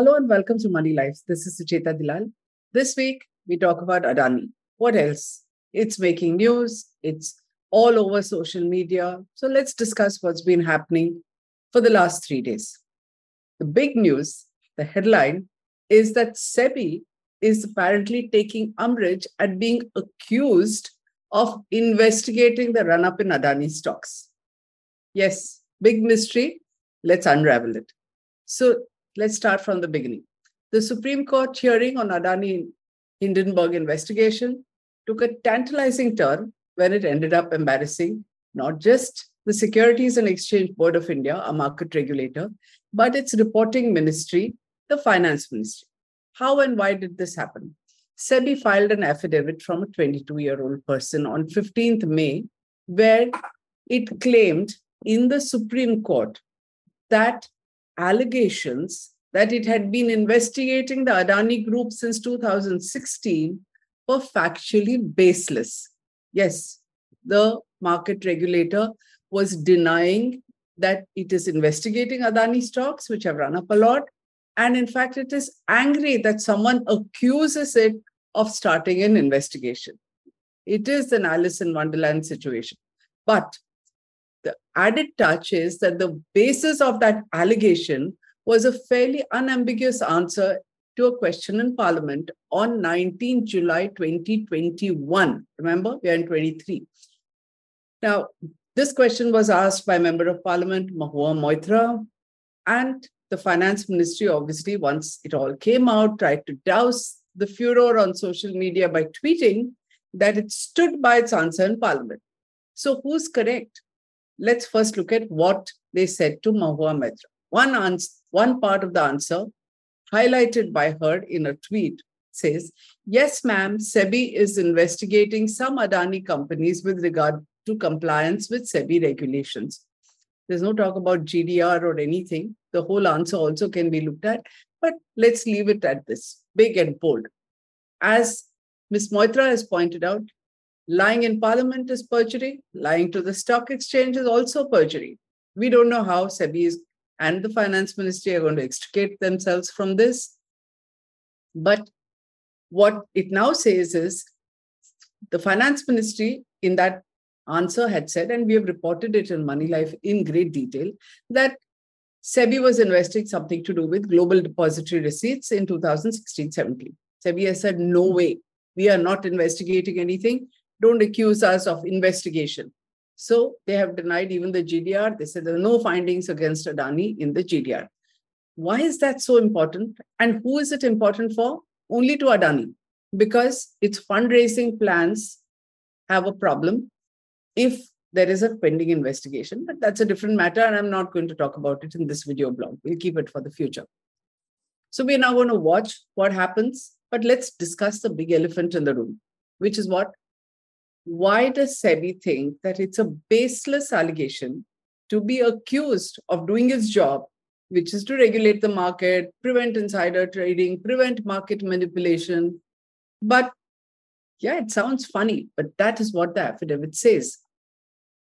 Hello and welcome to Money Life. This is Sucheta Dalal. This week, we talk about Adani. What else? It's making news, it's all over social media. So let's discuss what's been happening for the last three days. The big news, the headline, is that SEBI is apparently taking umbrage at being accused of investigating the run up in Adani stocks. Yes, big mystery. Let's unravel it. So let's start from the beginning. The Supreme Court hearing on Adani Hindenburg investigation took a tantalizing turn when it ended up embarrassing not just the Securities and Exchange Board of India, a market regulator, but its reporting ministry, the Finance Ministry. How and why did this happen? SEBI filed an affidavit from a 22 year old person on 15th May, where it claimed in the Supreme Court that allegations that it had been investigating the Adani Group since 2016 were factually baseless. Yes, the market regulator was denying that it is investigating Adani stocks, which have run up a lot. And in fact, it is angry that someone accuses it of starting an investigation. It is an Alice in Wonderland situation. But the added touch is that the basis of that allegation was a fairly unambiguous answer to a question in Parliament on 19 July 2021. Remember, we are in 23. Now, this question was asked by Member of Parliament Mahua Moitra, and the Finance Ministry, obviously, once it all came out, tried to douse the furor on social media by tweeting that it stood by its answer in Parliament. So, who's correct? Let's first look at what they said to Mahua Moitra. One, answer, one part of the answer, highlighted by her in a tweet, says, Yes, ma'am, SEBI is investigating some Adani companies with regard to compliance with SEBI regulations. There's no talk about GDR or anything. The whole answer also can be looked at, but let's leave it at this big and bold. As Ms. Moitra has pointed out, lying in parliament is perjury, lying to the stock exchange is also perjury. We don't know how SEBI is and the finance ministry are going to extricate themselves from this. But what it now says is the finance ministry in that answer had said, and we have reported it in Money Life in great detail, that SEBI was investing something to do with global depository receipts in 2016 17. SEBI has said, no way, we are not investigating anything. Don't accuse us of investigation. So they have denied even the GDR. They said there are no findings against Adani in the GDR. Why is that so important? And who is it important for? Only to Adani, because its fundraising plans have a problem if there is a pending investigation. But that's a different matter, and I'm not going to talk about it in this video blog. We'll keep it for the future. So we're now going to watch what happens, but let's discuss the big elephant in the room, which is what why does SEBI think that it's a baseless allegation to be accused of doing its job, which is to regulate the market, prevent insider trading, prevent market manipulation? But yeah, it sounds funny, but that is what the affidavit says.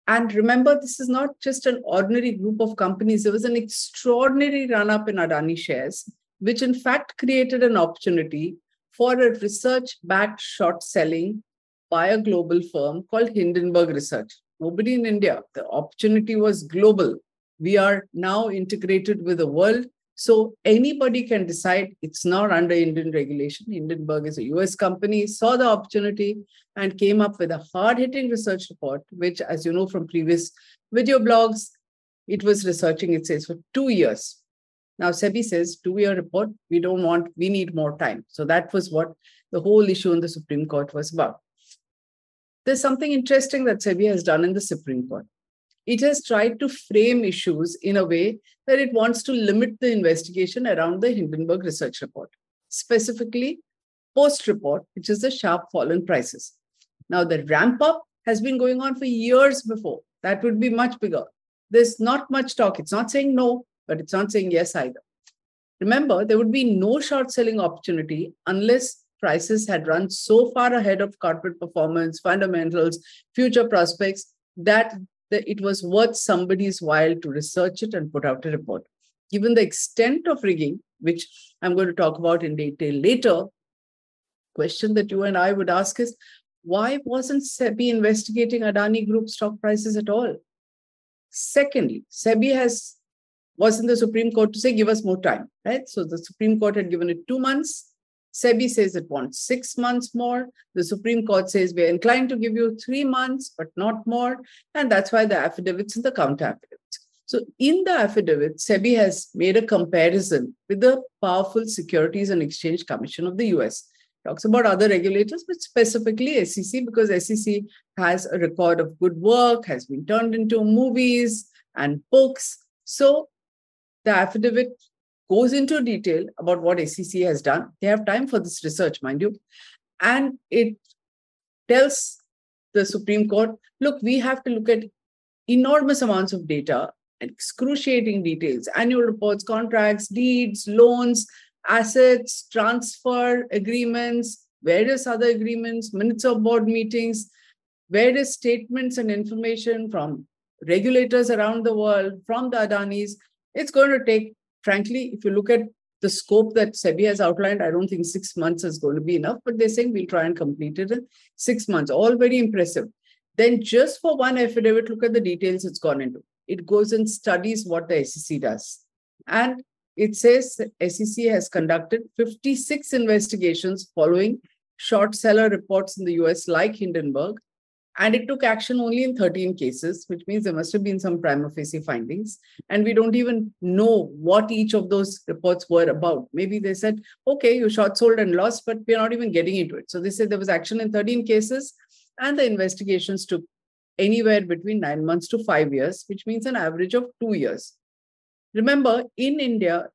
And remember, this is not just an ordinary group of companies. There was an extraordinary run up in Adani shares, which in fact created an opportunity for a research backed short selling by a global firm called Hindenburg Research. Nobody in India. The opportunity was global. We are now integrated with the world. So anybody can decide it's not under Indian regulation. Hindenburg is a US company, saw the opportunity and came up with a hard hitting research report, which, as you know from previous video blogs, it was researching, it says, for two years. Now, SEBI says, two year report, we don't want, we need more time. So that was what the whole issue in the Supreme Court was about there's something interesting that SEBI has done in the Supreme Court. It has tried to frame issues in a way that it wants to limit the investigation around the Hindenburg research report, specifically post report, which is the sharp fall in prices. Now, the ramp up has been going on for years before. That would be much bigger. There's not much talk. It's not saying no, but it's not saying yes either. Remember, there would be no short selling opportunity unless prices had run so far ahead of corporate performance, fundamentals, future prospects that it was worth somebody's while to research it and put out a report. given the extent of rigging, which I'm going to talk about in detail later, question that you and I would ask is why wasn't SEBI investigating Adani Group stock prices at all? Secondly, SEBI has was in the Supreme Court to say, give us more time, right? So the Supreme Court had given it two months. SEBI says it wants six months more. The Supreme Court says we're inclined to give you three months, but not more. And that's why the affidavits and the counter affidavits. So in the affidavit, SEBI has made a comparison with the powerful Securities and Exchange Commission of the US talks about other regulators, but specifically SEC, because SEC has a record of good work, has been turned into movies and books. So the affidavit goes into detail about what SEC has done. They have time for this research, mind you. And it tells the Supreme Court look, we have to look at enormous amounts of data excruciating details annual reports, contracts, deeds, loans, assets, transfer agreements, various other agreements, minutes of board meetings, various statements and information from regulators around the world, from the Adanis. It's going to take, frankly, if you look at the scope that SEBI has outlined, I don't think six months is going to be enough, but they're saying we'll try and complete it in six months. All very impressive. Then, just for one affidavit, look at the details it's gone into. It goes and studies what the SEC does. And it says SEC has conducted 56 investigations following short seller reports in the US, like Hindenburg, and it took action only in 13 cases, which means there must have been some prima facie findings. And we don't even know what each of those reports were about. Maybe they said, okay, you short sold and lost, but we're not even getting into it. So they said there was action in 13 cases, and the investigations took anywhere between nine months to five years, which means an average of two years. Remember, in India,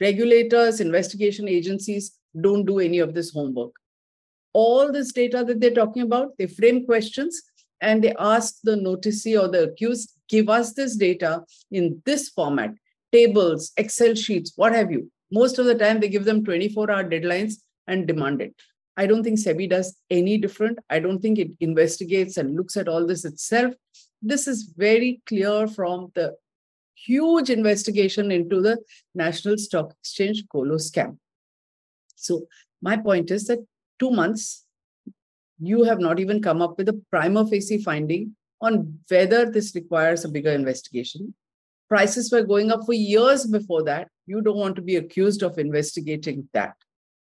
regulators, investigation agencies don't do any of this homework. All this data that they're talking about, they frame questions and they ask the noticee or the accused, give us this data in this format, tables, Excel sheets, what have you. Most of the time, they give them 24 hour deadlines and demand it. I don't think SEBI does any different. I don't think it investigates and looks at all this itself. This is very clear from the huge investigation into the National Stock Exchange Colo scam. So, my point is that two months, you have not even come up with a prima facie finding on whether this requires a bigger investigation. Prices were going up for years before that. You don't want to be accused of investigating that.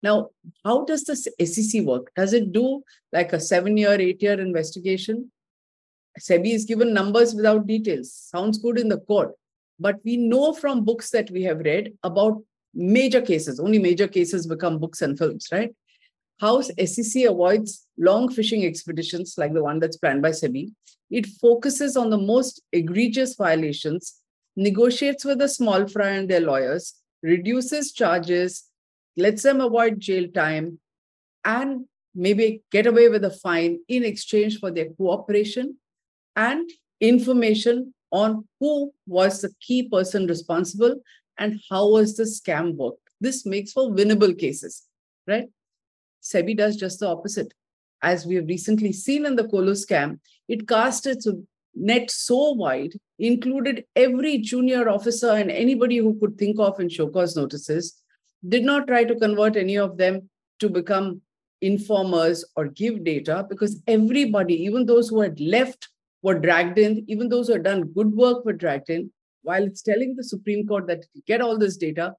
Now, how does the SEC work? Does it do like a seven year, eight year investigation? SEBI is given numbers without details. Sounds good in the court. But we know from books that we have read about major cases, only major cases become books and films, right? How SEC avoids long fishing expeditions like the one that's planned by SEBI. It focuses on the most egregious violations, negotiates with the small fry and their lawyers, reduces charges, lets them avoid jail time, and maybe get away with a fine in exchange for their cooperation and information on who was the key person responsible and how was the scam worked. This makes for winnable cases, right? SEBI does just the opposite. As we have recently seen in the Colo scam, it cast its net so wide, included every junior officer and anybody who could think of in show cause notices, did not try to convert any of them to become informers or give data because everybody, even those who had left were dragged in, even those who had done good work were dragged in, while it's telling the Supreme Court that to get all this data,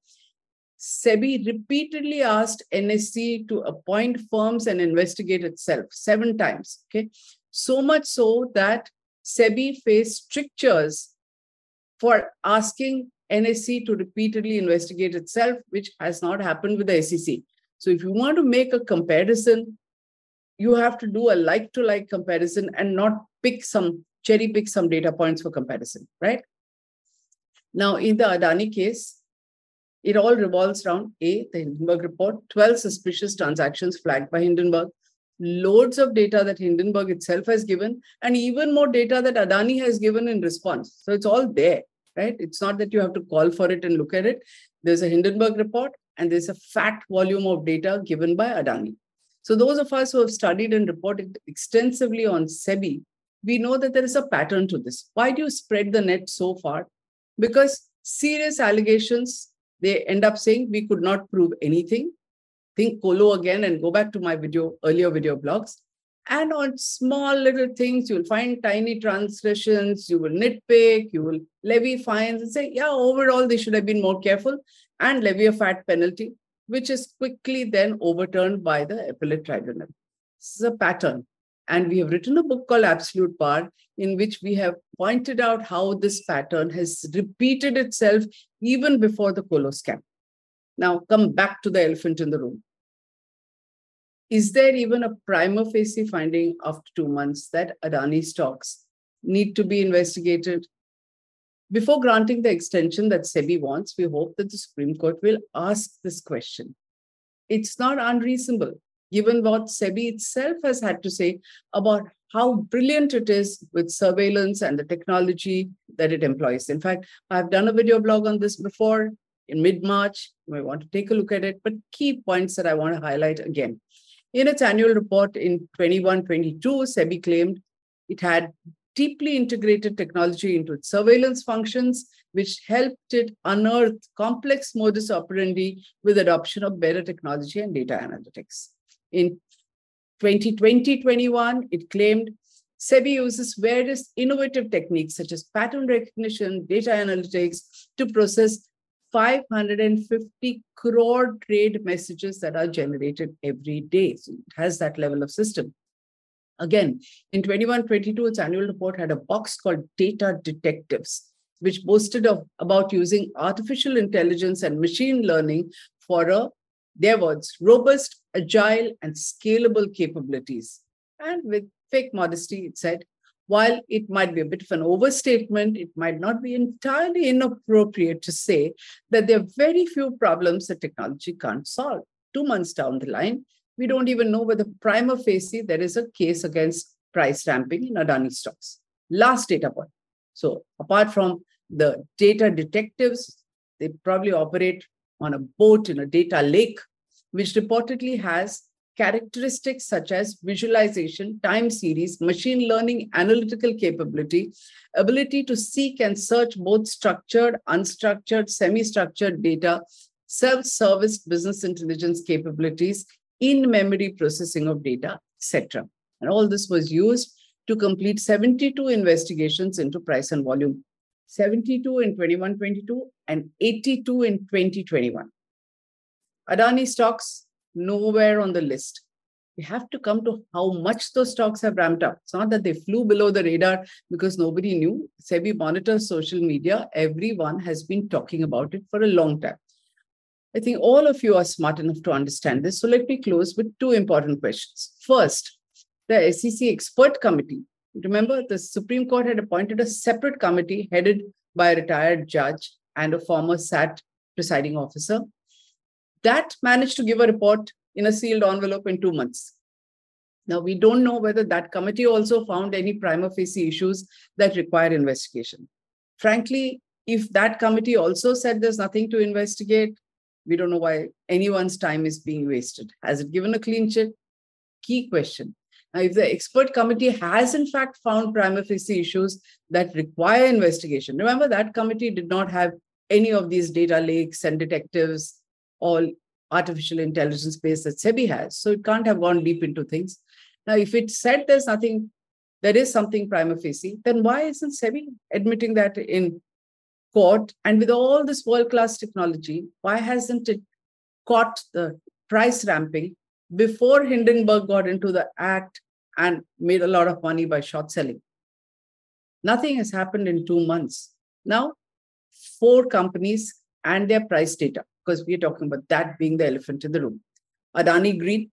SEBI repeatedly asked NSE to appoint firms and investigate itself seven times. Okay. So much so that SEBI faced strictures for asking NSE to repeatedly investigate itself, which has not happened with the SEC. So if you want to make a comparison you have to do a like to like comparison and not pick some cherry pick some data points for comparison, right? Now, in the Adani case, it all revolves around A, the Hindenburg report, 12 suspicious transactions flagged by Hindenburg, loads of data that Hindenburg itself has given, and even more data that Adani has given in response. So it's all there, right? It's not that you have to call for it and look at it. There's a Hindenburg report, and there's a fat volume of data given by Adani. So, those of us who have studied and reported extensively on SEBI, we know that there is a pattern to this. Why do you spread the net so far? Because serious allegations. They end up saying we could not prove anything. Think Colo again and go back to my video, earlier video blogs. And on small little things, you'll find tiny transgressions, you will nitpick, you will levy fines and say, yeah, overall, they should have been more careful and levy a fat penalty, which is quickly then overturned by the appellate tribunal. This is a pattern. And we have written a book called Absolute Power, in which we have pointed out how this pattern has repeated itself even before the Colo. Now, come back to the elephant in the room. Is there even a prima facie finding after two months that Adani stocks need to be investigated? Before granting the extension that SEBI wants, we hope that the Supreme Court will ask this question. It's not unreasonable given what SEBI itself has had to say about how brilliant it is with surveillance and the technology that it employs. In fact, I've done a video blog on this before in mid March. You may want to take a look at it, but key points that I want to highlight again. In its annual report in 21 22, SEBI claimed it had deeply integrated technology into its surveillance functions, which helped it unearth complex modus operandi with adoption of better technology and data analytics. In 2020-21, it claimed SEBI uses various innovative techniques such as pattern recognition, data analytics to process 550 crore trade messages that are generated every day. So it has that level of system. Again, in 21-22, its annual report had a box called Data Detectives, which boasted of about using artificial intelligence and machine learning for a their words, robust, agile, and scalable capabilities. And with fake modesty, it said, while it might be a bit of an overstatement, it might not be entirely inappropriate to say that there are very few problems that technology can't solve. Two months down the line, we don't even know whether prima facie there is a case against price ramping in Adani stocks. Last data point. So, apart from the data detectives, they probably operate on a boat in a data lake, which reportedly has characteristics such as visualization, time series, machine learning, analytical capability, ability to seek and search both structured, unstructured, semi structured data, self service business intelligence capabilities, in memory processing of data, etc. And all this was used to complete 72 investigations into price and volume 72 in 21 22 and 82 in 2021. Adani stocks nowhere on the list. We have to come to how much those stocks have ramped up. It's not that they flew below the radar because nobody knew. SEBI monitors social media. Everyone has been talking about it for a long time. I think all of you are smart enough to understand this. So let me close with two important questions. First, the SEC expert committee Remember, the Supreme Court had appointed a separate committee headed by a retired judge and a former SAT presiding officer. That managed to give a report in a sealed envelope in two months. Now, we don't know whether that committee also found any prima facie issues that require investigation. Frankly, if that committee also said there's nothing to investigate, we don't know why anyone's time is being wasted. Has it given a clean chit? Key question. Now, if the expert committee has in fact found prima facie issues that require investigation, remember that committee did not have any of these data lakes and detectives, all artificial intelligence based that SEBI has. So it can't have gone deep into things. Now, if it said there's nothing, there is something prima facie, then why isn't SEBI admitting that in court? And with all this world class technology, why hasn't it caught the price ramping before Hindenburg got into the act and made a lot of money by short selling. Nothing has happened in two months. Now, four companies and their price data, because we're talking about that being the elephant in the room. Adani Green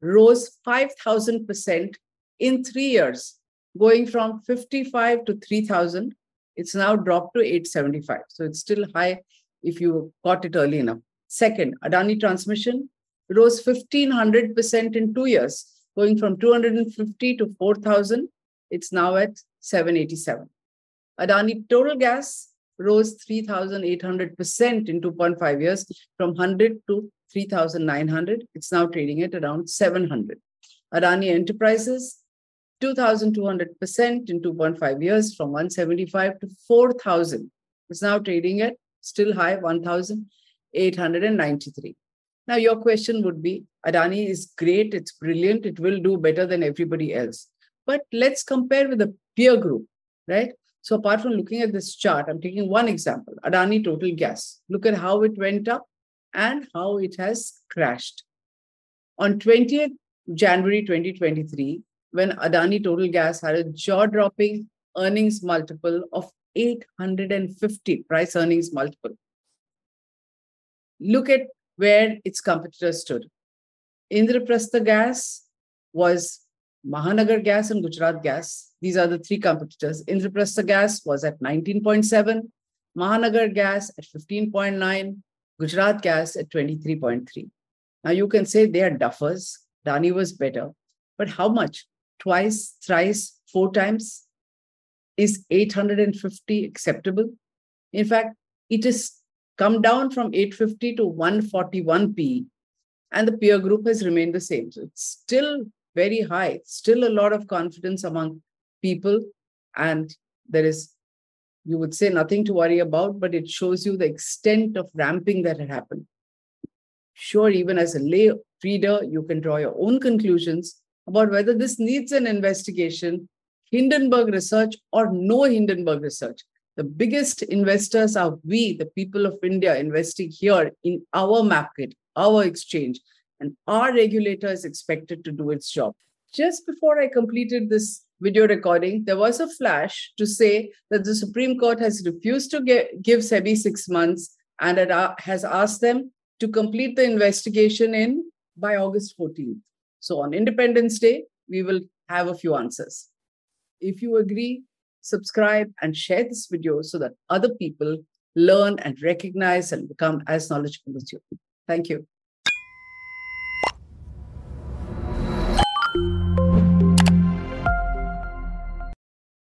rose 5,000% in three years, going from 55 to 3,000. It's now dropped to 875. So it's still high if you caught it early enough. Second, Adani Transmission rose 1500% in two years, going from 250 to 4,000. It's now at 787. Adani Total Gas rose 3,800% in 2.5 years from 100 to 3,900. It's now trading at around 700. Adani Enterprises, 2,200% in 2.5 years from 175 to 4,000. It's now trading at still high 1,893. Now, your question would be Adani is great, it's brilliant, it will do better than everybody else. But let's compare with the peer group, right? So, apart from looking at this chart, I'm taking one example Adani Total Gas. Look at how it went up and how it has crashed. On 20th January 2023, when Adani Total Gas had a jaw dropping earnings multiple of 850 price earnings multiple. Look at where its competitors stood. Indraprastha Gas was Mahanagar Gas and Gujarat Gas. These are the three competitors. Indraprastha Gas was at 19.7, Mahanagar Gas at 15.9, Gujarat Gas at 23.3. Now you can say they are duffers. Dani was better. But how much? Twice, thrice, four times? Is 850 acceptable? In fact, it has come down from 850 to 141 P, and the peer group has remained the same. So it's still very high, still a lot of confidence among people, and there is, you would say, nothing to worry about, but it shows you the extent of ramping that had happened. Sure, even as a lay reader, you can draw your own conclusions about whether this needs an investigation, Hindenburg research, or no Hindenburg research. The biggest investors are we, the people of India, investing here in our market, our exchange, and our regulator is expected to do its job. Just before I completed this video recording, there was a flash to say that the Supreme Court has refused to get, give SEBI six months and it has asked them to complete the investigation in by August 14th. So on Independence Day, we will have a few answers. If you agree, subscribe and share this video so that other people learn and recognize and become as knowledgeable as you. Thank you.